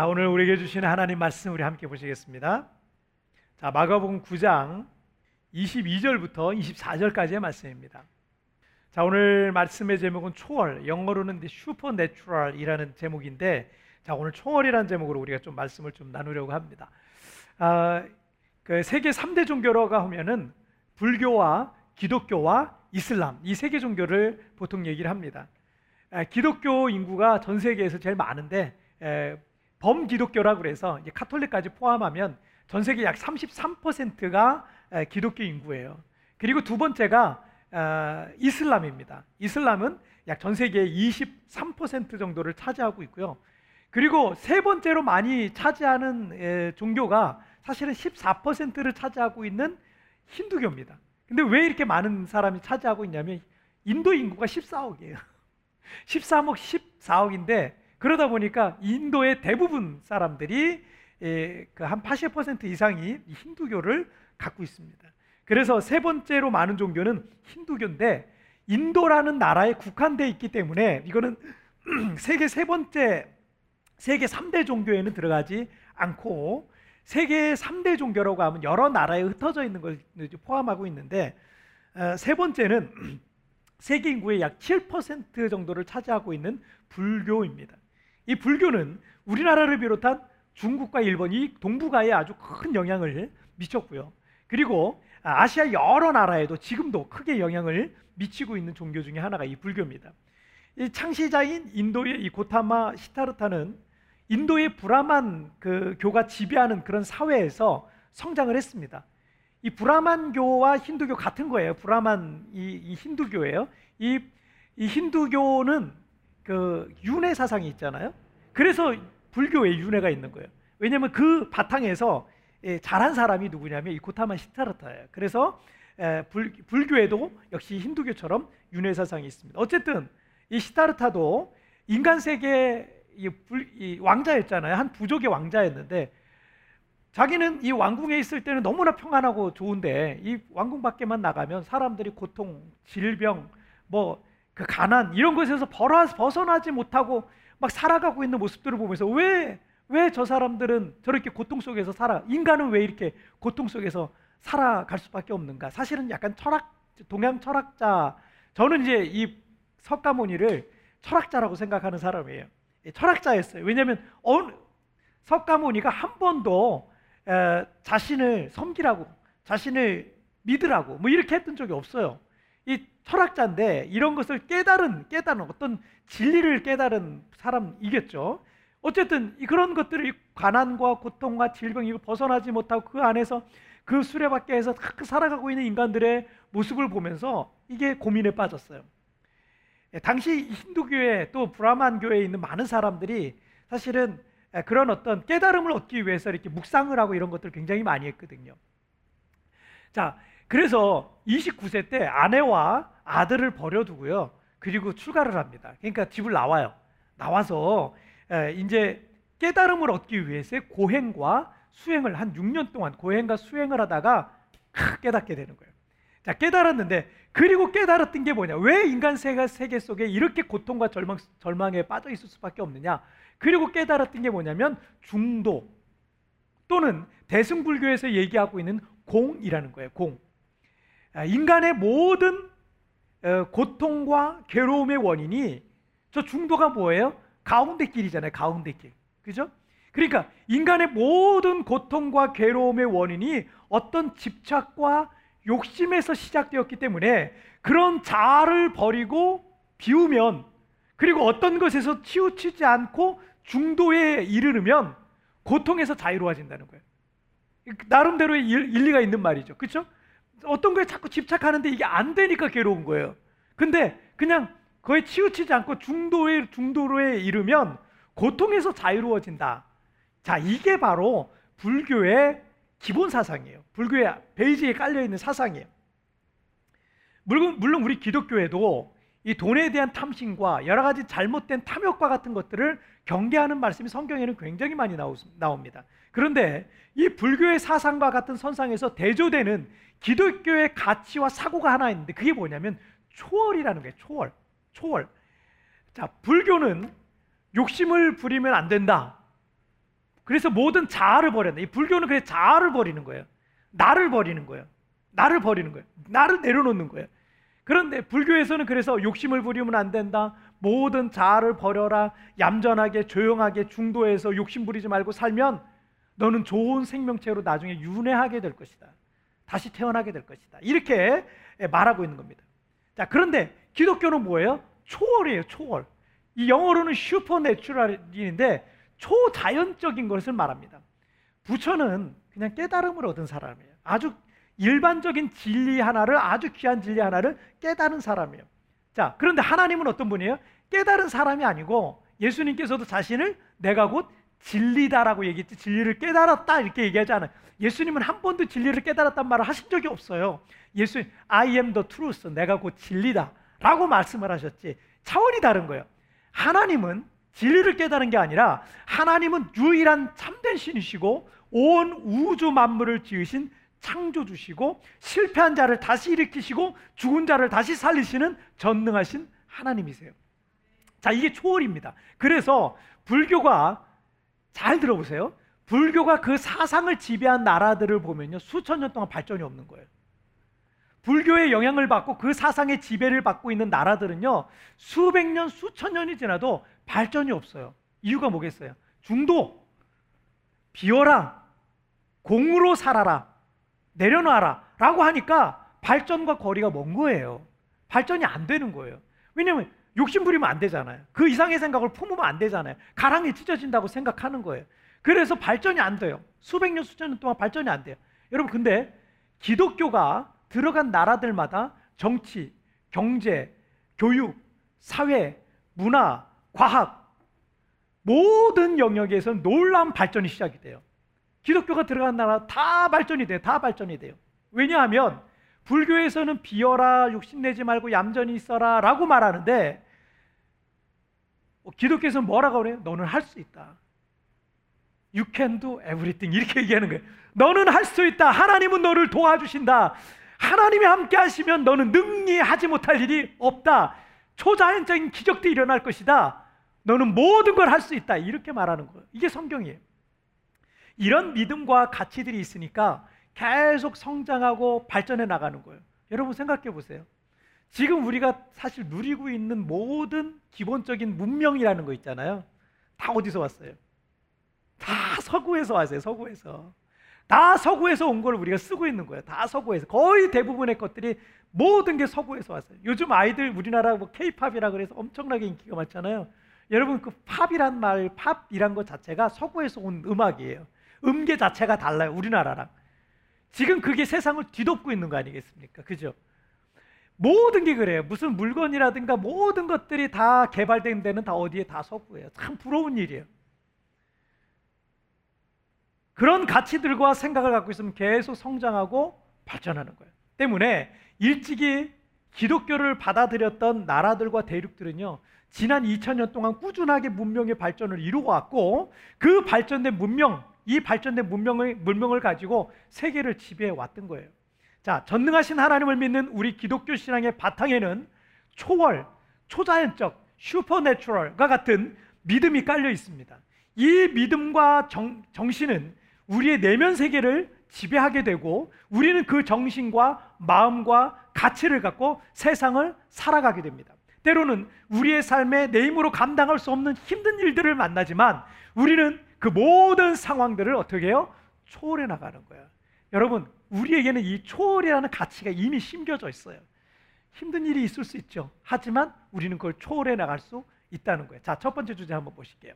자, 오늘 우리에게 주시는 하나님 말씀 우리 함께 보시겠습니다. 자, 마가복음 9장 22절부터 24절까지의 말씀입니다. 자, 오늘 말씀의 제목은 초월, 영어로는 Supernatural이라는 제목인데 자, 오늘 초월이라는 제목으로 우리가 좀 말씀을 좀 나누려고 합니다. 아, 그 세계 3대 종교라고 하면은 불교와 기독교와 이슬람 이 세 개 종교를 보통 얘기를 합니다. 아, 기독교 인구가 전 세계에서 제일 많은데 에, 범기독교라고 그래서 이제 카톨릭까지 포함하면 전 세계 약 33%가 기독교 인구예요. 그리고 두 번째가 어, 이슬람입니다. 이슬람은 약 전 세계의 23% 정도를 차지하고 있고요. 그리고 세 번째로 많이 차지하는 종교가 사실은 14%를 차지하고 있는 힌두교입니다. 근데 왜 이렇게 많은 사람이 차지하고 있냐면 인도 인구가 14억이에요. 13억, 14억인데 그러다 보니까 인도의 대부분 사람들이 그한 80% 이상이 힌두교를 갖고 있습니다. 그래서 세 번째로 많은 종교는 힌두교인데 인도라는 나라에 국한되어 있기 때문에 이거는 세계 세 번째 세계 3대 종교에는 들어가지 않고 세계 3대 종교라고 하면 여러 나라에 흩어져 있는 걸 포함하고 있는데 어, 세 번째는 세계 인구의 약 7% 정도를 차지하고 있는 불교입니다. 이 불교는 우리나라를 비롯한 중국과 일본 이 동북아에 아주 큰 영향을 미쳤고요. 그리고 아시아 여러 나라에도 지금도 크게 영향을 미치고 있는 종교 중에 하나가 이 불교입니다. 이 창시자인 인도의 이 고타마 시타르타는 인도의 브라만 그 교가 지배하는 그런 사회에서 성장을 했습니다. 이 브라만교와 힌두교 같은 거예요. 브라만 이, 이 힌두교예요. 이, 이 힌두교는 그 윤회 사상이 있잖아요. 그래서 불교에 윤회가 있는 거예요. 왜냐하면 그 바탕에서 예, 잘한 사람이 누구냐면 이 고타마 시타르타예요. 그래서 불, 불교에도 역시 힌두교처럼 윤회 사상이 있습니다. 어쨌든 이 시타르타도 인간 세계 이, 왕자였잖아요. 한 부족의 왕자였는데 자기는 이 왕궁에 있을 때는 너무나 평안하고 좋은데 이 왕궁 밖에만 나가면 사람들이 고통, 질병, 뭐 그 가난 이런 것에서 벗어나지 못하고 막 살아가고 있는 모습들을 보면서 왜 왜 저 사람들은 저렇게 고통 속에서 살아? 인간은 왜 이렇게 고통 속에서 살아갈 수밖에 없는가? 사실은 약간 철학 동양 철학자 저는 이제 이 석가모니를 철학자라고 생각하는 사람이에요. 예, 철학자였어요. 왜냐하면 어느, 석가모니가 한 번도 에, 자신을 섬기라고, 자신을 믿으라고 뭐 이렇게 했던 적이 없어요. 이 철학자인데 이런 것을 깨달은 깨달은 어떤 진리를 깨달은 사람이겠죠. 어쨌든 그런 것들을 가난과 고통과 질병 이거 벗어나지 못하고 그 안에서 그 수레바퀴에서 살아가고 있는 인간들의 모습을 보면서 이게 고민에 빠졌어요. 예, 당시 힌두교회 또 브라만교회에 있는 많은 사람들이 사실은 그런 어떤 깨달음을 얻기 위해서 이렇게 묵상을 하고 이런 것들을 굉장히 많이 했거든요. 자, 그래서 29세 때 아내와 아들을 버려두고요. 그리고 출가를 합니다. 그러니까 집을 나와요. 나와서 이제 깨달음을 얻기 위해서 고행과 수행을 한 6년 동안 고행과 수행을 하다가 깨닫게 되는 거예요. 자, 깨달았는데 그리고 깨달았던 게 뭐냐? 왜 인간 세계 속에 이렇게 고통과 절망, 절망에 빠져 있을 수밖에 없느냐? 그리고 깨달았던 게 뭐냐면 중도 또는 대승불교에서 얘기하고 있는 공이라는 거예요. 공. 아, 인간의 모든 어, 고통과 괴로움의 원인이 저 중도가 뭐예요? 가운데 길이잖아요. 가운데 길. 그죠? 그러니까 인간의 모든 고통과 괴로움의 원인이 어떤 집착과 욕심에서 시작되었기 때문에 그런 자아를 버리고 비우면 그리고 어떤 것에서 치우치지 않고 중도에 이르르면 고통에서 자유로워진다는 거예요. 나름대로의 일리가 있는 말이죠. 그렇죠? 어떤 거에 자꾸 집착하는데 이게 안 되니까 괴로운 거예요. 근데 그냥 거의 치우치지 않고 중도에 중도로에 이르면 고통에서 자유로워진다. 자, 이게 바로 불교의 기본 사상이에요. 불교의 베이지에 깔려 있는 사상이에요. 물론, 물론 우리 기독교에도 이 돈에 대한 탐심과 여러 가지 잘못된 탐욕과 같은 것들을 경계하는 말씀이 성경에는 굉장히 많이 나옵니다. 그런데 이 불교의 사상과 같은 선상에서 대조되는 기독교의 가치와 사고가 하나 있는데 그게 뭐냐면 초월이라는 거예요. 초월. 초월. 자, 불교는 욕심을 부리면 안 된다. 그래서 모든 자아를 버렸네. 이 불교는 그래 자아를 버리는 거예요. 나를 버리는 거예요. 나를 버리는 거예요. 나를 내려놓는 거예요. 그런데 불교에서는 그래서 욕심을 부리면 안 된다. 모든 자아를 버려라. 얌전하게 조용하게 중도에서 욕심 부리지 말고 살면 너는 좋은 생명체로 나중에 윤회하게 될 것이다. 다시 태어나게 될 것이다. 이렇게 말하고 있는 겁니다. 자, 그런데 기독교는 뭐예요? 초월이에요, 초월. 이 영어로는 슈퍼내추럴인데 초자연적인 것을 말합니다. 부처는 그냥 깨달음을 얻은 사람이에요. 아주 일반적인 진리 하나를 아주 귀한 진리 하나를 깨달은 사람이에요. 자, 그런데 하나님은 어떤 분이에요? 깨달은 사람이 아니고 예수님께서도 자신을 내가 곧 진리다라고 얘기했지 진리를 깨달았다 이렇게 얘기하지 않아요. 예수님은 한 번도 진리를 깨달았단 말을 하신 적이 없어요. 예수 I am the truth. 내가 곧 진리다라고 말씀을 하셨지. 차원이 다른 거예요. 하나님은 진리를 깨달은 게 아니라 하나님은 유일한 참된 신이시고 온 우주 만물을 지으신 창조주시고 실패한 자를 다시 일으키시고 죽은 자를 다시 살리시는 전능하신 하나님이세요. 자, 이게 초월입니다. 그래서 불교가 잘 들어보세요. 불교가 그 사상을 지배한 나라들을 보면요. 수천 년 동안 발전이 없는 거예요. 불교의 영향을 받고 그 사상의 지배를 받고 있는 나라들은요. 수백 년, 수천 년이 지나도 발전이 없어요. 이유가 뭐겠어요? 중도, 비워라, 공으로 살아라, 내려놔라 라고 하니까 발전과 거리가 먼 거예요. 발전이 안 되는 거예요. 왜냐하면 욕심 부리면 안 되잖아요. 그 이상의 생각을 품으면 안 되잖아요. 가랑이 찢어진다고 생각하는 거예요. 그래서 발전이 안 돼요. 수백 년, 수천 년 동안 발전이 안 돼요. 여러분, 근데 기독교가 들어간 나라들마다 정치, 경제, 교육, 사회, 문화, 과학, 모든 영역에서 놀라운 발전이 시작이 돼요. 기독교가 들어간 나라 다 발전이 돼요. 다 발전이 돼요. 왜냐하면 불교에서는 비어라, 욕심내지 말고 얌전히 있어라 라고 말하는데 어, 기독교에서는 뭐라고 그래요? 너는 할 수 있다. You can do everything. 이렇게 얘기하는 거예요. 너는 할 수 있다. 하나님은 너를 도와주신다. 하나님이 함께 하시면 너는 능히 하지 못할 일이 없다. 초자연적인 기적도 일어날 것이다. 너는 모든 걸 할 수 있다. 이렇게 말하는 거예요. 이게 성경이에요. 이런 믿음과 가치들이 있으니까 계속 성장하고 발전해 나가는 거예요. 여러분 생각해 보세요. 지금 우리가 사실 누리고 있는 모든 기본적인 문명이라는 거 있잖아요. 다 어디서 왔어요? 다 서구에서 왔어요. 서구에서. 다 서구에서 온 걸 우리가 쓰고 있는 거예요. 다 서구에서. 거의 대부분의 것들이 모든 게 서구에서 왔어요. 요즘 아이들 우리나라 뭐 케이팝이라 그래서 엄청나게 인기가 많잖아요. 여러분 그 팝이란 말, 팝이란 것 자체가 서구에서 온 음악이에요. 음계 자체가 달라요. 우리나라랑. 지금 그게 세상을 뒤덮고 있는 거 아니겠습니까? 그죠? 모든 게 그래요. 무슨 물건이라든가 모든 것들이 다 개발된 데는 다 어디에 다 서구예요. 참 부러운 일이에요. 그런 가치들과 생각을 갖고 있으면 계속 성장하고 발전하는 거예요. 때문에 일찍이 기독교를 받아들였던 나라들과 대륙들은요, 지난 2000년 동안 꾸준하게 문명의 발전을 이루고 왔고, 그 발전된 문명, 이 발전된 문명을, 문명을 가지고 세계를 지배해 왔던 거예요. 자, 전능하신 하나님을 믿는 우리 기독교 신앙의 바탕에는 초월, 초자연적, 슈퍼내추럴과 같은 믿음이 깔려 있습니다. 이 믿음과 정, 정신은 우리의 내면 세계를 지배하게 되고 우리는 그 정신과 마음과 가치를 갖고 세상을 살아가게 됩니다. 때로는 우리의 삶에 내 힘으로 감당할 수 없는 힘든 일들을 만나지만 우리는 그 모든 상황들을 어떻게 해요? 초월해 나가는 거야. 여러분, 우리에게는 이 초월이라는 가치가 이미 심겨져 있어요. 힘든 일이 있을 수 있죠. 하지만 우리는 그걸 초월해 나갈 수 있다는 거예요. 자, 첫 번째 주제 한번 보실게요.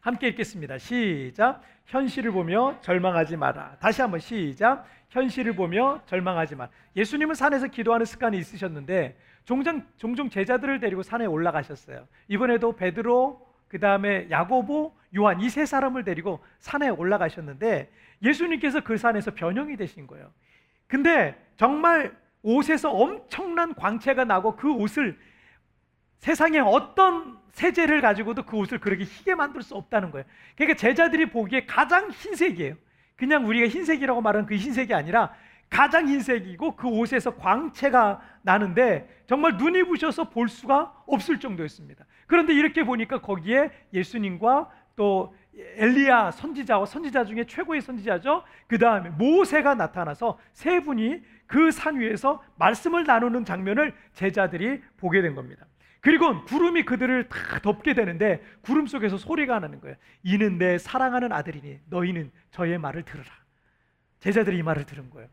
함께 읽겠습니다. 시작. 현실을 보며 절망하지 마라. 다시 한번 시작. 현실을 보며 절망하지 마라. 예수님은 산에서 기도하는 습관이 있으셨는데 종종, 종종 제자들을 데리고 산에 올라가셨어요. 이번에도 베드로, 그 다음에 야고보, 요한 이 세 사람을 데리고 산에 올라가셨는데 예수님께서 그 산에서 변형이 되신 거예요. 근데 정말 옷에서 엄청난 광채가 나고 그 옷을 세상에 어떤 세제를 가지고도 그 옷을 그렇게 희게 만들 수 없다는 거예요. 그러니까 제자들이 보기에 가장 흰색이에요. 그냥 우리가 흰색이라고 말하는 그 흰색이 아니라 가장 흰색이고 그 옷에서 광채가 나는데 정말 눈이 부셔서 볼 수가 없을 정도였습니다. 그런데 이렇게 보니까 거기에 예수님과 또 엘리야 선지자와 선지자 중에 최고의 선지자죠. 그 다음에 모세가 나타나서 세 분이 그 산 위에서 말씀을 나누는 장면을 제자들이 보게 된 겁니다. 그리고 구름이 그들을 다 덮게 되는데 구름 속에서 소리가 나는 거예요. 이는 내 사랑하는 아들이니 너희는 저의 말을 들으라. 제자들이 이 말을 들은 거예요.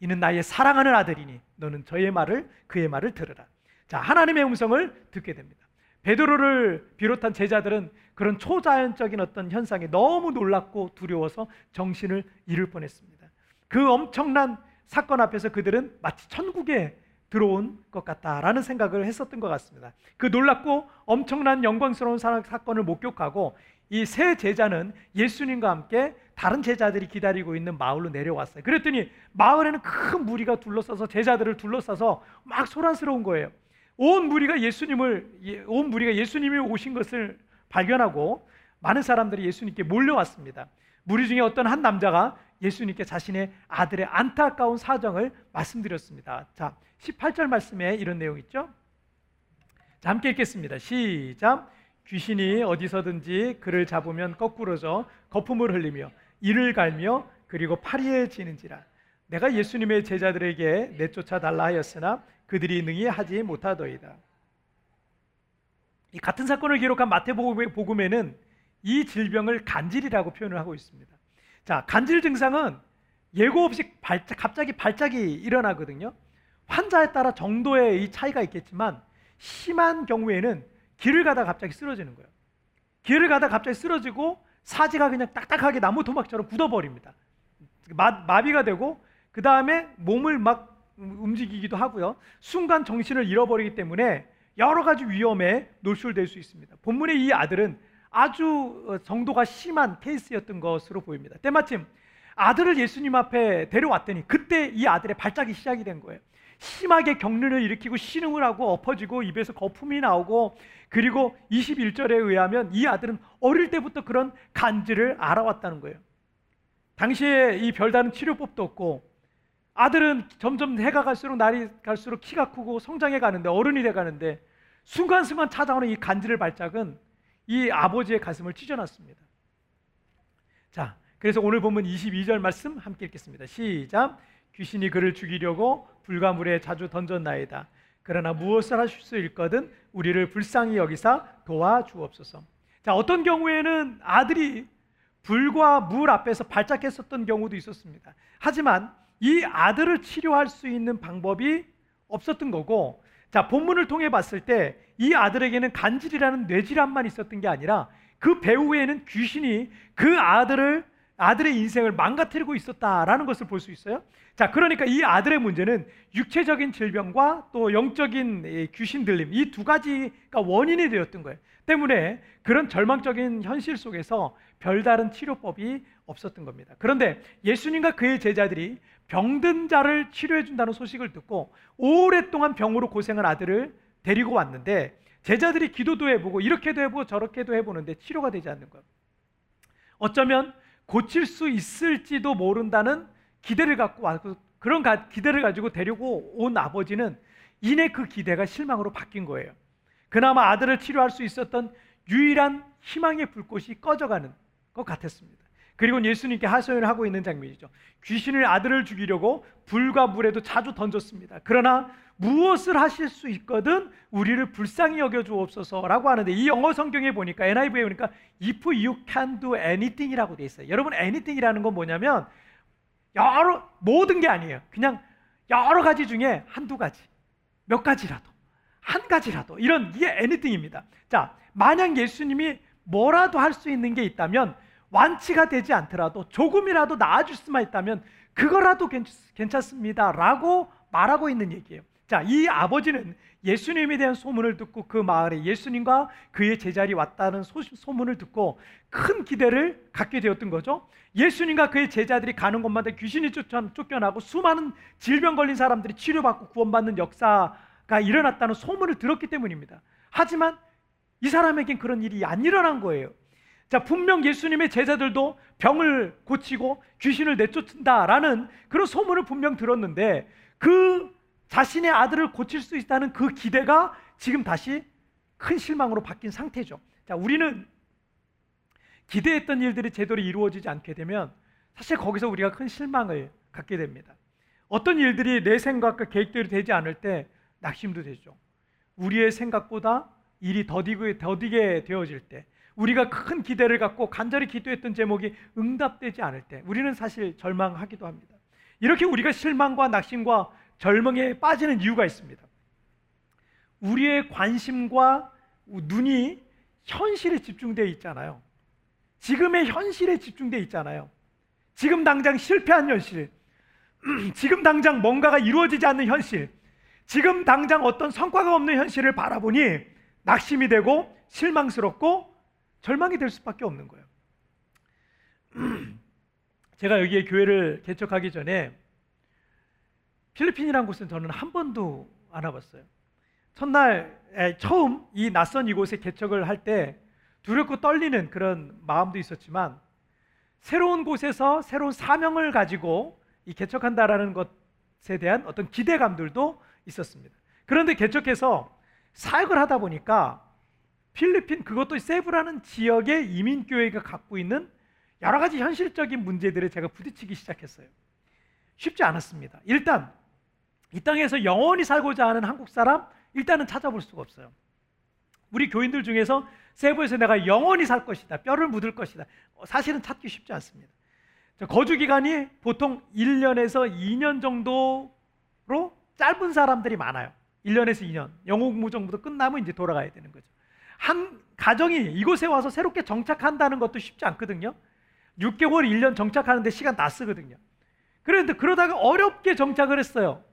이는 나의 사랑하는 아들이니 너는 저의 말을 그의 말을 들으라. 자, 하나님의 음성을 듣게 됩니다. 베드로를 비롯한 제자들은 그런 초자연적인 어떤 현상에 너무 놀랐고 두려워서 정신을 잃을 뻔했습니다. 그 엄청난 사건 앞에서 그들은 마치 천국에 들어온 것 같다라는 생각을 했었던 것 같습니다. 그 놀랍고 엄청난 영광스러운 사건을 목격하고 이 세 제자는 예수님과 함께 다른 제자들이 기다리고 있는 마을로 내려왔어요. 그랬더니 마을에는 큰 무리가 둘러싸서 제자들을 둘러싸서 막 소란스러운 거예요. 온 무리가 예수님을 예, 온 무리가 예수님이 오신 것을 발견하고 많은 사람들이 예수님께 몰려왔습니다. 무리 중에 어떤 한 남자가 예수님께 자신의 아들의 안타까운 사정을 말씀드렸습니다. 자, 18절 말씀에 이런 내용 있죠? 자, 함께 읽겠습니다. 시작. 귀신이 어디서든지 그를 잡으면 거꾸로져 거품을 흘리며 이를 갈며 그리고 파리에 지는지라. 내가 예수님의 제자들에게 내쫓아 달라 하였으나 그들이 능히 하지 못하더이다. 이 같은 사건을 기록한 마태복음에는 이 질병을 간질이라고 표현을 하고 있습니다. 자, 간질 증상은 예고 없이 발작, 갑자기 발작이 일어나거든요. 환자에 따라 정도의 이 차이가 있겠지만 심한 경우에는 길을 가다 갑자기 쓰러지는 거예요. 길을 가다 갑자기 쓰러지고 사지가 그냥 딱딱하게 나무 토막처럼 굳어버립니다. 마, 마비가 되고 그 다음에 몸을 막 움직이기도 하고요. 순간 정신을 잃어버리기 때문에 여러 가지 위험에 노출될 수 있습니다. 본문의 이 아들은 아주 어, 정도가 심한 케이스였던 것으로 보입니다. 때마침 아들을 예수님 앞에 데려왔더니 그때 이 아들의 발작이 시작이 된 거예요. 심하게 경련을 일으키고 신음을 하고 엎어지고 입에서 거품이 나오고 그리고 21절에 의하면 이 아들은 어릴 때부터 그런 간지를 알아왔다는 거예요. 당시에 이 별다른 치료법도 없고 아들은 점점 해가 갈수록 날이 갈수록 키가 크고 성장해 가는데 어른이 돼 가는데 순간순간 찾아오는 이 간지를 발작은 이 아버지의 가슴을 찢어놨습니다. 자, 그래서 오늘 보면 22절 말씀 함께 읽겠습니다. 시작. 귀신이 그를 죽이려고 불가물에 자주 던졌나이다. 그러나 무엇을 하실 수 있거든 우리를 불쌍히 여기사 도와주옵소서. 자, 어떤 경우에는 아들이 불과 물 앞에서 발작했었던 경우도 있었습니다. 하지만 이 아들을 치료할 수 있는 방법이 없었던 거고, 자, 본문을 통해 봤을 때 이 아들에게는 간질이라는 뇌질환만 있었던 게 아니라 그 배후에는 귀신이 그 아들을 아들의 인생을 망가뜨리고 있었다라는 것을 볼 수 있어요. 자, 그러니까 이 아들의 문제는 육체적인 질병과 또 영적인 귀신 들림 이 두 가지가 원인이 되었던 거예요. 때문에 그런 절망적인 현실 속에서 별다른 치료법이 없었던 겁니다. 그런데 예수님과 그의 제자들이 병든 자를 치료해 준다는 소식을 듣고 오랫동안 병으로 고생한 아들을 데리고 왔는데 제자들이 기도도 해보고 이렇게도 해보고 저렇게도 해보는데 치료가 되지 않는 것. 어쩌면 고칠 수 있을지도 모른다는 기대를 갖고 와서 그런 기대를 가지고 데리고 온 아버지는 이내 그 기대가 실망으로 바뀐 거예요. 그나마 아들을 치료할 수 있었던 유일한 희망의 불꽃이 꺼져가는 것 같았습니다. 그리고 예수님께 하소연을 하고 있는 장면이죠. 귀신을 아들을 죽이려고 불과 물에도 자주 던졌습니다. 그러나 무엇을 하실 수 있거든 우리를 불쌍히 여겨 주옵소서라고 하는데 이 영어 성경에 보니까 NIV에 보니까 if you can do anything이라고 돼 있어요. 여러분 anything이라는 건 뭐냐면 여러 모든 게 아니에요. 그냥 여러 가지 중에 한두 가지, 몇 가지라도, 한 가지라도 이런 이게 anything입니다. 자, 만약 예수님이 뭐라도 할 수 있는 게 있다면 완치가 되지 않더라도 조금이라도 나아질 수만 있다면 그거라도 괜찮습니다. 라고 말하고 있는 얘기예요. 자, 이 아버지는 예수님에 대한 소문을 듣고 그 마을에 예수님과 그의 제자리 왔다는 소문을 듣고 큰 기대를 갖게 되었던 거죠. 예수님과 그의 제자들이 가는 곳마다 귀신이 쫓겨나고 수많은 질병 걸린 사람들이 치료받고 구원받는 역사 가 일어났다는 소문을 들었기 때문입니다. 하지만 이 사람에겐 그런 일이 안 일어난 거예요. 자, 분명 예수님의 제자들도 병을 고치고 귀신을 내쫓는다라는 그런 소문을 분명 들었는데 그 자신의 아들을 고칠 수 있다는 그 기대가 지금 다시 큰 실망으로 바뀐 상태죠. 자, 우리는 기대했던 일들이 제대로 이루어지지 않게 되면 사실 거기서 우리가 큰 실망을 갖게 됩니다. 어떤 일들이 내 생각과 계획대로 되지 않을 때 낙심도 되죠. 우리의 생각보다 일이 더디게, 더디게 되어질 때, 우리가 큰 기대를 갖고 간절히 기도했던 제목이 응답되지 않을 때, 우리는 사실 절망하기도 합니다. 이렇게 우리가 실망과 낙심과 절망에 빠지는 이유가 있습니다. 우리의 관심과 눈이 현실에 집중되어 있잖아요. 지금의 현실에 집중되어 있잖아요. 지금 당장 실패한 현실, 지금 당장 뭔가가 이루어지지 않는 현실, 지금 당장 어떤 성과가 없는 현실을 바라보니 낙심이 되고 실망스럽고 절망이 될 수밖에 없는 거예요. 제가 여기에 교회를 개척하기 전에 필리핀이라는 곳은 저는 한 번도 안 와봤어요. 첫날 처음 이 낯선 이곳에 개척을 할 때 두렵고 떨리는 그런 마음도 있었지만 새로운 곳에서 새로운 사명을 가지고 이 개척한다라는 것에 대한 어떤 기대감들도 있었습니다. 그런데 개척해서 사역을 하다 보니까 필리핀 그것도 세부라는 지역의 이민 교회가 갖고 있는 여러 가지 현실적인 문제들에 제가 부딪히기 시작했어요. 쉽지 않았습니다. 일단 이 땅에서 영원히 살고자 하는 한국 사람 일단은 찾아볼 수가 없어요. 우리 교인들 중에서 세부에서 내가 영원히 살 것이다. 뼈를 묻을 것이다. 어, 사실은 찾기 쉽지 않습니다. 거주 기간이 보통 1년에서 2년 정도로 짧은 사람들이 많아요. 1년에서 2년. 영어 공부 정도 끝나면 이제 돌아가야 되는 거죠. 한 가정이 이곳에 와서 새롭게 정착한다는 것도 쉽지 않거든요. 6개월, 1년 정착하는데 시간 다 쓰거든요. 그런데 그러다가 어렵게 정착을 했어요.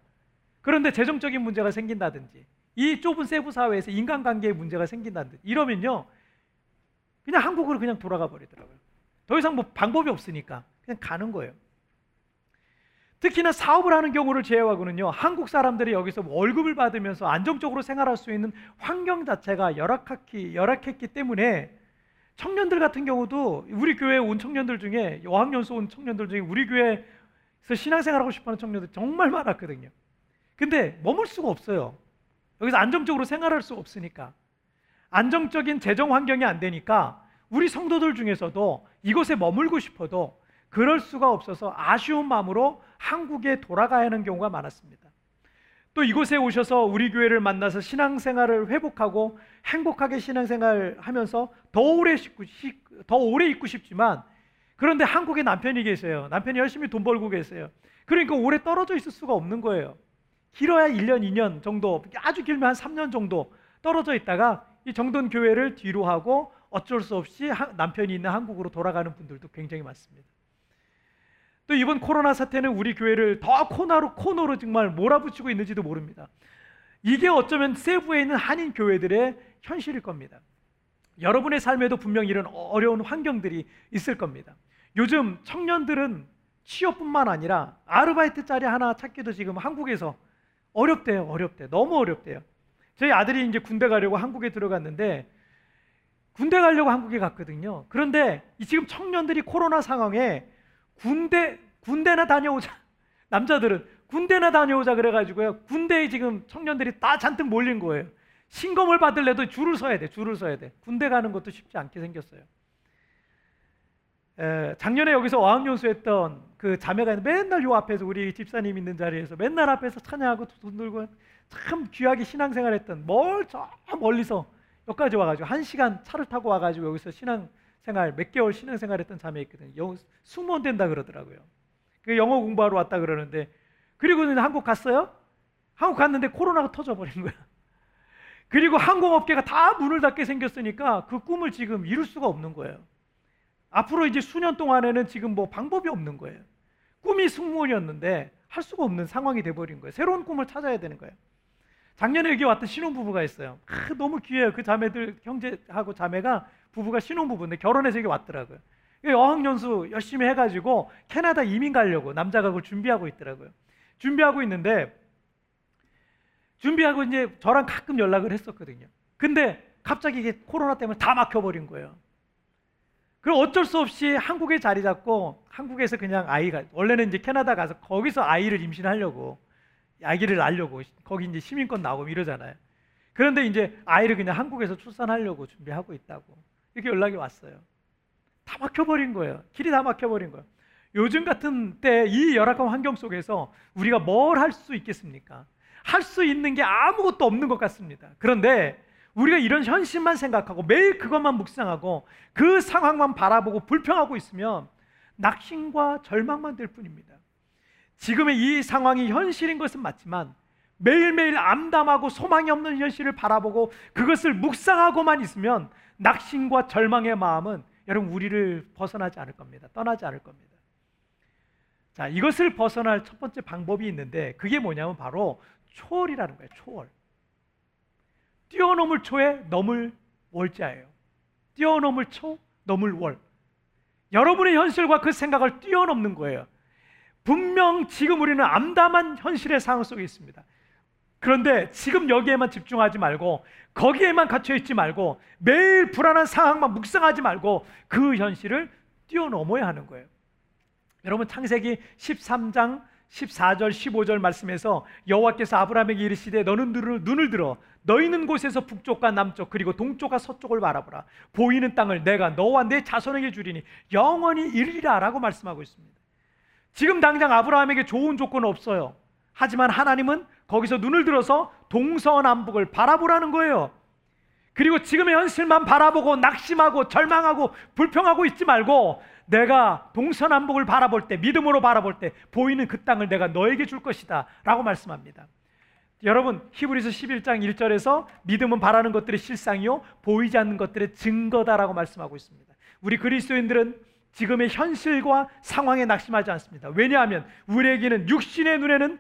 그런데 재정적인 문제가 생긴다든지 이 좁은 세부 사회에서 인간관계에 문제가 생긴다든지 이러면요. 그냥 한국으로 그냥 돌아가 버리더라고요. 더 이상 뭐 방법이 없으니까 그냥 가는 거예요. 특히나 사업을 하는 경우를 제외하고는요, 한국 사람들이 여기서 월급을 받으면서 안정적으로 생활할 수 있는 환경 자체가 열악했기, 열악했기 때문에 청년들 같은 경우도 우리 교회에 온 청년들 중에 어학연수 온 청년들 중에 우리 교회에서 신앙생활하고 싶어하는 청년들 정말 많았거든요. 근데 머물 수가 없어요. 여기서 안정적으로 생활할 수 없으니까 안정적인 재정 환경이 안 되니까 우리 성도들 중에서도 이곳에 머물고 싶어도 그럴 수가 없어서 아쉬운 마음으로 한국에 돌아가야 하는 경우가 많았습니다. 또 이곳에 오셔서 우리 교회를 만나서 신앙생활을 회복하고 행복하게 신앙생활 하면서 더 오래 있고, 더 오래 있고 싶지만 그런데 한국에 남편이 계세요. 남편이 열심히 돈 벌고 계세요. 그러니까 오래 떨어져 있을 수가 없는 거예요. 길어야 1년, 2년 정도, 아주 길면 한 3년 정도 떨어져 있다가 이 정돈 교회를 뒤로 하고 어쩔 수 없이 남편이 있는 한국으로 돌아가는 분들도 굉장히 많습니다. 또 이번 코로나 사태는 우리 교회를 더 코너로 코너로 정말 몰아붙이고 있는지도 모릅니다. 이게 어쩌면 세부에 있는 한인 교회들의 현실일 겁니다. 여러분의 삶에도 분명 이런 어려운 환경들이 있을 겁니다. 요즘 청년들은 취업뿐만 아니라 아르바이트 자리 하나 찾기도 지금 한국에서 어렵대요. 어렵대. 너무 어렵대요. 저희 아들이 이제 군대 가려고 한국에 들어갔는데 군대 가려고 한국에 갔거든요. 그런데 지금 청년들이 코로나 상황에 군대 군대나 다녀오자. 남자들은 군대나 다녀오자 그래가지고요. 군대에 지금 청년들이 다 잔뜩 몰린 거예요. 신검을 받을래도 줄을 서야 돼. 줄을 서야 돼. 군대 가는 것도 쉽지 않게 생겼어요. 에, 작년에 여기서 어학연수 했던 그 자매가 맨날 요 앞에서 우리 집사님 있는 자리에서 맨날 앞에서 찬양하고 돈 들고 참 귀하게 신앙생활 했던 뭘저 멀리서 여기까지 와가지고 한 시간 차를 타고 와가지고 여기서 신앙 생활 몇 개월 신앙생활 했던 자매 있거든요. 수면 된다 그러더라고요. 그 영어 공부하러 왔다 그러는데 그리고는 한국 갔어요? 한국 갔는데 코로나가 터져버린 거야. 그리고 항공업계가 다 문을 닫게 생겼으니까 그 꿈을 지금 이룰 수가 없는 거예요. 앞으로 이제 수년 동안에는 지금 뭐 방법이 없는 거예요. 꿈이 승무원이었는데 할 수가 없는 상황이 돼버린 거예요. 새로운 꿈을 찾아야 되는 거예요. 작년에 여기 왔던 신혼부부가 있어요. 아, 너무 귀해요. 그 자매들, 형제하고 자매가 부부가 신혼부부인데 결혼해서 여기 왔더라고요. 어학연수 열심히 해가지고 캐나다 이민 가려고 남자가 그걸 준비하고 있더라고요. 준비하고 있는데 준비하고 이제 저랑 가끔 연락을 했었거든요. 근데 갑자기 이게 코로나 때문에 다 막혀버린 거예요. 그럼 어쩔 수 없이 한국에 자리 잡고 한국에서 그냥 아이가 원래는 이제 캐나다 가서 거기서 아이를 임신하려고 아기를 낳으려고 거기 이제 시민권 나오고 이러잖아요. 그런데 이제 아이를 그냥 한국에서 출산하려고 준비하고 있다고 이렇게 연락이 왔어요. 다 막혀버린 거예요. 길이 다 막혀버린 거예요. 요즘 같은 때 이 열악한 환경 속에서 우리가 뭘 할 수 있겠습니까? 할 수 있는 게 아무것도 없는 것 같습니다. 그런데 우리가 이런 현실만 생각하고 매일 그것만 묵상하고 그 상황만 바라보고 불평하고 있으면 낙심과 절망만 될 뿐입니다. 지금의 이 상황이 현실인 것은 맞지만 매일매일 암담하고 소망이 없는 현실을 바라보고 그것을 묵상하고만 있으면 낙심과 절망의 마음은 여러분 우리를 벗어나지 않을 겁니다. 떠나지 않을 겁니다. 자, 이것을 벗어날 첫 번째 방법이 있는데 그게 뭐냐면 바로 초월이라는 거예요. 초월. 뛰어넘을 초에 넘을 월자예요. 뛰어넘을 초, 넘을 월. 여러분의 현실과 그 생각을 뛰어넘는 거예요. 분명 지금 우리는 암담한 현실의 상황 속에 있습니다. 그런데 지금 여기에만 집중하지 말고 거기에만 갇혀 있지 말고 매일 불안한 상황만 묵상하지 말고 그 현실을 뛰어넘어야 하는 거예요. 여러분 창세기 13장 14절 15절 말씀에서 여호와께서 아브라함에게 이르시되 너는 눈을 들어 너 있는 곳에서 북쪽과 남쪽 그리고 동쪽과 서쪽을 바라보라 보이는 땅을 내가 너와 내 자손에게 주리니 영원히 이르리라라고 말씀하고 있습니다. 지금 당장 아브라함에게 좋은 조건은 없어요. 하지만 하나님은 거기서 눈을 들어서 동서남북을 바라보라는 거예요. 그리고 지금의 현실만 바라보고 낙심하고 절망하고 불평하고 있지 말고 내가 동서남북을 바라볼 때 믿음으로 바라볼 때 보이는 그 땅을 내가 너에게 줄 것이다 라고 말씀합니다. 여러분 히브리서 11장 1절에서 믿음은 바라는 것들의 실상이요 보이지 않는 것들의 증거다라고 말씀하고 있습니다. 우리 그리스도인들은 지금의 현실과 상황에 낙심하지 않습니다. 왜냐하면 우리에게는 육신의 눈에는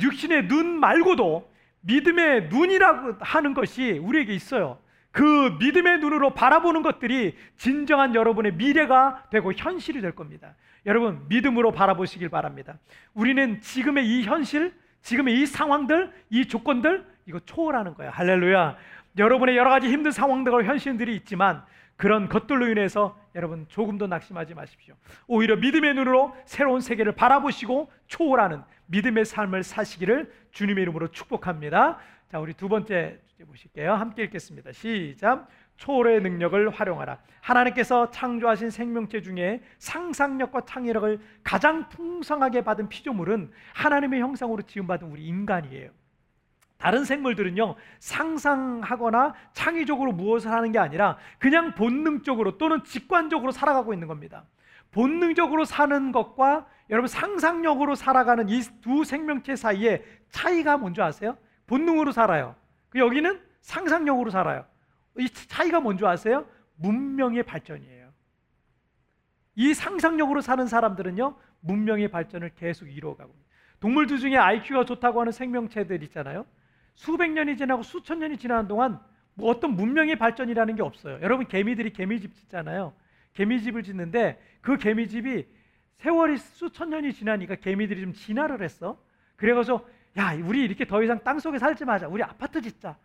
육신의 눈 말고도 믿음의 눈이라고 하는 것이 우리에게 있어요. 그 믿음의 눈으로 바라보는 것들이 진정한 여러분의 미래가 되고 현실이 될 겁니다. 여러분, 믿음으로 바라보시길 바랍니다. 우리는 지금의 이 현실, 지금의 이 상황들, 이 조건들, 이거 초월하는 거야. 할렐루야. 여러분의 여러 가지 힘든 상황들과 현실들이 있지만 그런 것들로 인해서 여러분 조금 더 낙심하지 마십시오. 오히려 믿음의 눈으로 새로운 세계를 바라보시고 초월하는 믿음의 삶을 사시기를 주님의 이름으로 축복합니다. 자, 우리 두 번째 주제 보실게요. 함께 읽겠습니다. 시작. 초월의 능력을 활용하라. 하나님께서 창조하신 생명체 중에 상상력과 창의력을 가장 풍성하게 받은 피조물은 하나님의 형상으로 지음받은 우리 인간이에요. 다른 생물들은요, 상상하거나 창의적으로 무엇을 하는 게 아니라 그냥 본능적으로 또는 직관적으로 살아가고 있는 겁니다. 본능적으로 사는 것과 여러분 상상력으로 살아가는 이 두 생명체 사이에 차이가 뭔지 아세요? 본능으로 살아요. 그 여기는 상상력으로 살아요. 이 차이가 뭔지 아세요? 문명의 발전이에요. 이 상상력으로 사는 사람들은요, 문명의 발전을 계속 이루어가고 동물들 중에 IQ가 좋다고 하는 생명체들 있잖아요. 수백 년이 지나고 수천 년이 지나는 동안 뭐 어떤 문명의 발전이라는 게 없어요. 여러분 개미들이 개미집 짓잖아요. 개미집을 짓는데 그 개미집이 세월이 수천 년이 지나니까 개미들이 좀 진화를 했어. 그래가지고 야, 우리 이렇게 더 이상 땅 속에 살지 마자. 우리 아파트 짓자.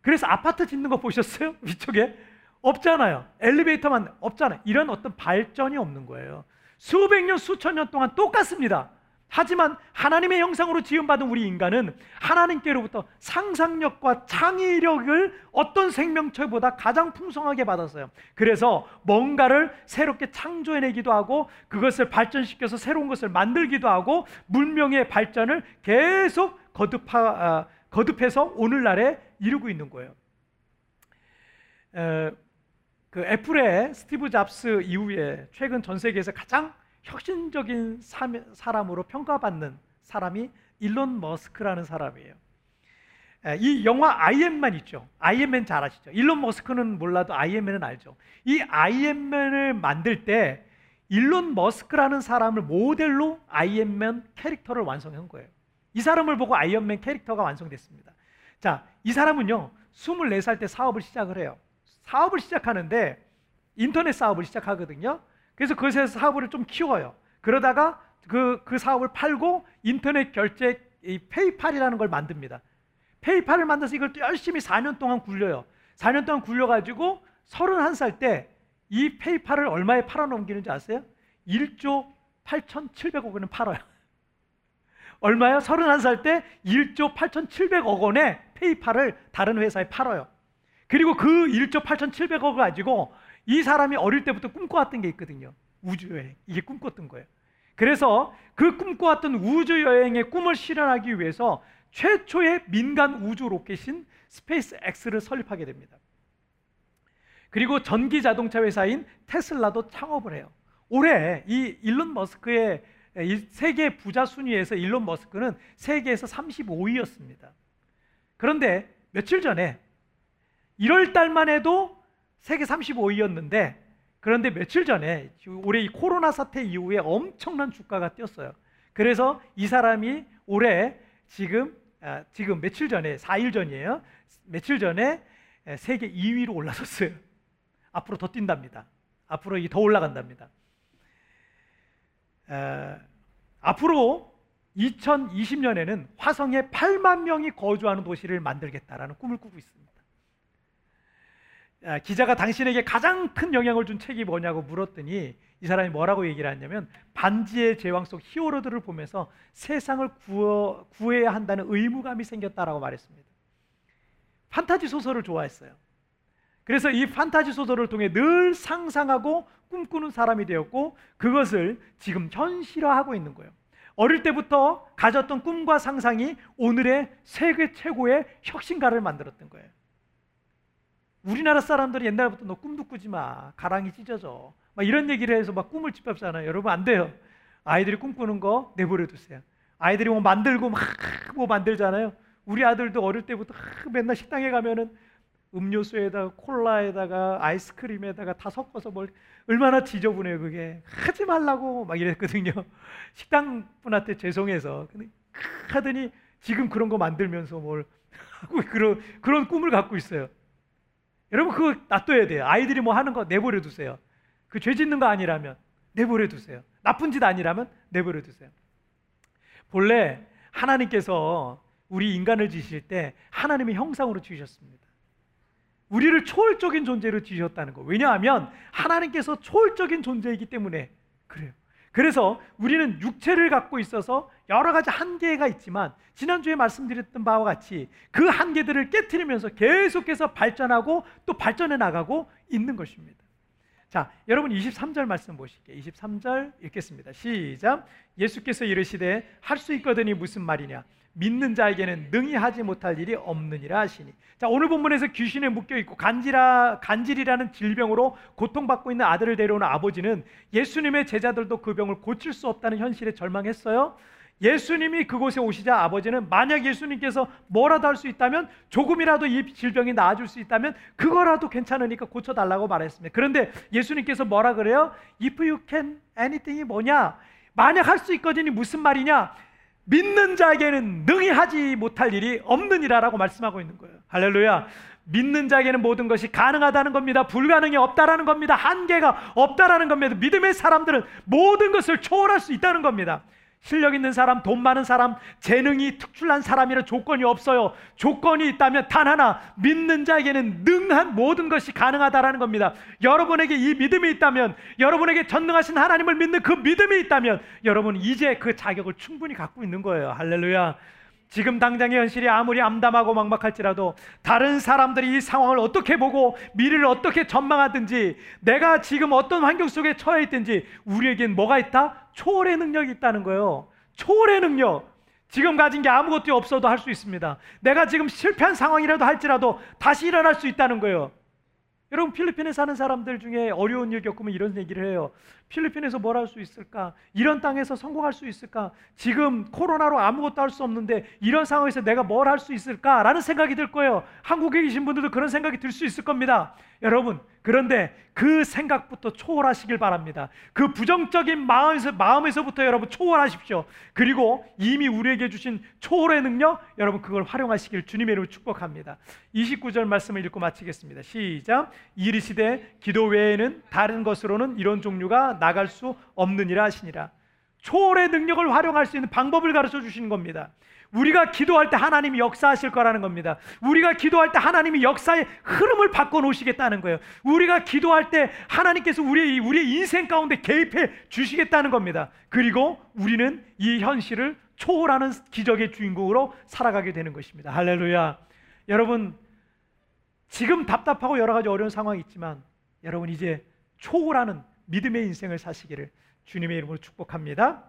그래서 아파트 짓는 거 보셨어요? 위쪽에? 없잖아요. 엘리베이터만 없잖아요. 이런 어떤 발전이 없는 거예요. 수백 년, 수천 년 동안 똑같습니다. 하지만 하나님의 형상으로 지음받은 우리 인간은 하나님께로부터 상상력과 창의력을 어떤 생명체보다 가장 풍성하게 받았어요. 그래서 뭔가를 새롭게 창조해내기도 하고 그것을 발전시켜서 새로운 것을 만들기도 하고 문명의 발전을 계속 거듭하, 아, 거듭해서 오늘날에 이루고 있는 거예요. 에, 그 애플의 스티브 잡스 이후에 최근 전 세계에서 가장 혁신적인 사람으로 평가받는 사람이 일론 머스크라는 사람이에요. 이 영화 아이엠만 있죠. 아이엠맨 잘 아시죠? 일론 머스크는 몰라도 아이엠맨은 알죠. 이 아이엠맨을 만들 때 일론 머스크라는 사람을 모델로 아이엠맨 캐릭터를 완성한 거예요. 이 사람을 보고 Iron Man 캐릭터가 완성됐습니다. 자, 이 사람은요, 24살 때 사업을 시작을 해요. 사업을 시작하는데 인터넷 사업을 시작하거든요. 그래서 그것에서 사업을 좀 키워요. 그러다가 그, 그 사업을 팔고 인터넷 결제 이 PayPal이라는 걸 만듭니다. PayPal을 만들어서 이걸 또 열심히 4년 동안 굴려요. 4년 동안 굴려가지고 31살 때 이 PayPal을 얼마에 팔아넘기는지 아세요? 1조 8,700억 원에 팔아요. 얼마요? 31살 때 1조 8,700억 원에 PayPal을 다른 회사에 팔아요. 그리고 그 1조 8,700억을 가지고 이 사람이 어릴 때부터 꿈꿔왔던 게 있거든요. 우주여행. 이게 꿈꿨던 거예요. 그래서 그 꿈꿔왔던 우주여행의 꿈을 실현하기 위해서 최초의 민간 우주 로켓인 SpaceX를 설립하게 됩니다. 그리고 전기 자동차 회사인 테슬라도 창업을 해요. 올해 이 일론 머스크의 세계 부자 순위에서 일론 머스크는 세계에서 35위였습니다. 그런데 며칠 전에 1월 달만 해도 세계 35위였는데 그런데 며칠 전에 올해 이 코로나 사태 이후에 엄청난 주가가 뛰었어요. 그래서 이 사람이 올해 지금 아, 지금 며칠 전에 4일 전이에요. 며칠 전에 세계 2위로 올라섰어요. 앞으로 더 뛴답니다. 앞으로 더 올라간답니다. 에, 앞으로 2020년에는 화성에 8만 명이 거주하는 도시를 만들겠다라는 꿈을 꾸고 있습니다. 아, 기자가 당신에게 가장 큰 영향을 준 책이 뭐냐고 물었더니 이 사람이 뭐라고 얘기를 했냐면 반지의 제왕 속 히어로들을 보면서 세상을 구어, 구해야 한다는 의무감이 생겼다라고 말했습니다. 판타지 소설을 좋아했어요. 그래서 이 판타지 소설을 통해 늘 상상하고 꿈꾸는 사람이 되었고 그것을 지금 현실화하고 있는 거예요. 어릴 때부터 가졌던 꿈과 상상이 오늘의 세계 최고의 혁신가를 만들었던 거예요. 우리나라 사람들이 옛날부터 너 꿈도 꾸지 마. 가랑이 찢어져. 막 이런 얘기를 해서 막 꿈을 짓밟잖아요. 여러분 안 돼요. 아이들이 꿈꾸는 거 내버려 두세요. 아이들이 뭐 만들고 막 뭐 만들잖아요. 우리 아들도 어릴 때부터 맨날 식당에 가면은 음료수에다가 콜라에다가 아이스크림에다가 다 섞어서 뭘 얼마나 지저분해요 그게 하지 말라고 막 이랬거든요 식당 분한테 죄송해서 하더니 지금 그런 거 만들면서 뭘 하고 그런 그런 꿈을 갖고 있어요 여러분 그거 놔둬야 돼요. 아이들이 뭐 하는 거 내버려 두세요. 그 죄 짓는 거 아니라면 내버려 두세요. 나쁜 짓 아니라면 내버려 두세요. 본래 하나님께서 우리 인간을 지실 때 하나님의 형상으로 지으셨습니다. 우리를 초월적인 존재로 지으셨다는 거. 왜냐하면 하나님께서 초월적인 존재이기 때문에 그래요. 그래서 우리는 육체를 갖고 있어서 여러 가지 한계가 있지만 지난주에 말씀드렸던 바와 같이 그 한계들을 깨뜨리면서 계속해서 발전하고 또 발전해 나가고 있는 것입니다. 자, 여러분 23절 말씀 보실게요. 23절 읽겠습니다. 시작. 예수께서 이르시되 할 수 있거든이 무슨 말이냐? 믿는 자에게는 능히 하지 못할 일이 없느니라 하시니. 자, 오늘 본문에서 귀신에 묶여 있고 간지라 간질이라는 질병으로 고통받고 있는 아들을 데려오는 아버지는 예수님의 제자들도 그 병을 고칠 수 없다는 현실에 절망했어요. 예수님이 그곳에 오시자 아버지는 만약 예수님께서 뭐라도 할 수 있다면 조금이라도 이 질병이 나아질 수 있다면 그거라도 괜찮으니까 고쳐달라고 말했습니다. 그런데 예수님께서 뭐라 그래요? If you can anything이 뭐냐? 만약 할 수 있거든이 무슨 말이냐? 믿는 자에게는 능히 하지 못할 일이 없느니라라고 말씀하고 있는 거예요. 할렐루야. 믿는 자에게는 모든 것이 가능하다는 겁니다. 불가능이 없다라는 겁니다. 한계가 없다라는 겁니다. 믿음의 사람들은 모든 것을 초월할 수 있다는 겁니다. 실력 있는 사람, 돈 많은 사람, 재능이 특출난 사람이라 조건이 없어요. 조건이 있다면 단 하나 믿는 자에게는 능한 모든 것이 가능하다라는 겁니다. 여러분에게 이 믿음이 있다면, 여러분에게 전능하신 하나님을 믿는 그 믿음이 있다면, 여러분 이제 그 자격을 충분히 갖고 있는 거예요. 할렐루야. 지금 당장의 현실이 아무리 암담하고 막막할지라도 다른 사람들이 이 상황을 어떻게 보고 미래를 어떻게 전망하든지 내가 지금 어떤 환경 속에 처해 있든지 우리에겐 뭐가 있다? 초월의 능력이 있다는 거예요. 초월의 능력. 지금 가진 게 아무것도 없어도 할 수 있습니다. 내가 지금 실패한 상황이라도 할지라도 다시 일어날 수 있다는 거예요. 여러분 필리핀에 사는 사람들 중에 어려운 일 겪으면 이런 얘기를 해요. 필리핀에서 뭘 할 수 있을까? 이런 땅에서 성공할 수 있을까? 지금 코로나로 아무것도 할 수 없는데 이런 상황에서 내가 뭘 할 수 있을까? 라는 생각이 들 거예요. 한국에 계신 분들도 그런 생각이 들 수 있을 겁니다. 여러분, 그런데 그 생각부터 초월하시길 바랍니다. 그 부정적인 마음에서, 마음에서부터 여러분 초월하십시오. 그리고 이미 우리에게 주신 초월의 능력, 여러분 그걸 활용하시길 주님의 이름으로 축복합니다. 29절 말씀을 읽고 마치겠습니다. 시작. 이르시되 기도 외에는 다른 것으로는 이런 종류가 나갈 수 없느니라 하시니라. 초월의 능력을 활용할 수 있는 방법을 가르쳐 주시는 겁니다. 우리가 기도할 때 하나님이 역사하실 거라는 겁니다. 우리가 기도할 때 하나님이 역사의 흐름을 바꿔 놓으시겠다는 거예요. 우리가 기도할 때 하나님께서 우리의, 우리의 인생 가운데 개입해 주시겠다는 겁니다. 그리고 우리는 이 현실을 초월하는 기적의 주인공으로 살아가게 되는 것입니다. 할렐루야. 여러분, 지금 답답하고 여러 가지 어려운 상황이 있지만 여러분 이제 초월하는 믿음의 인생을 사시기를 주님의 이름으로 축복합니다.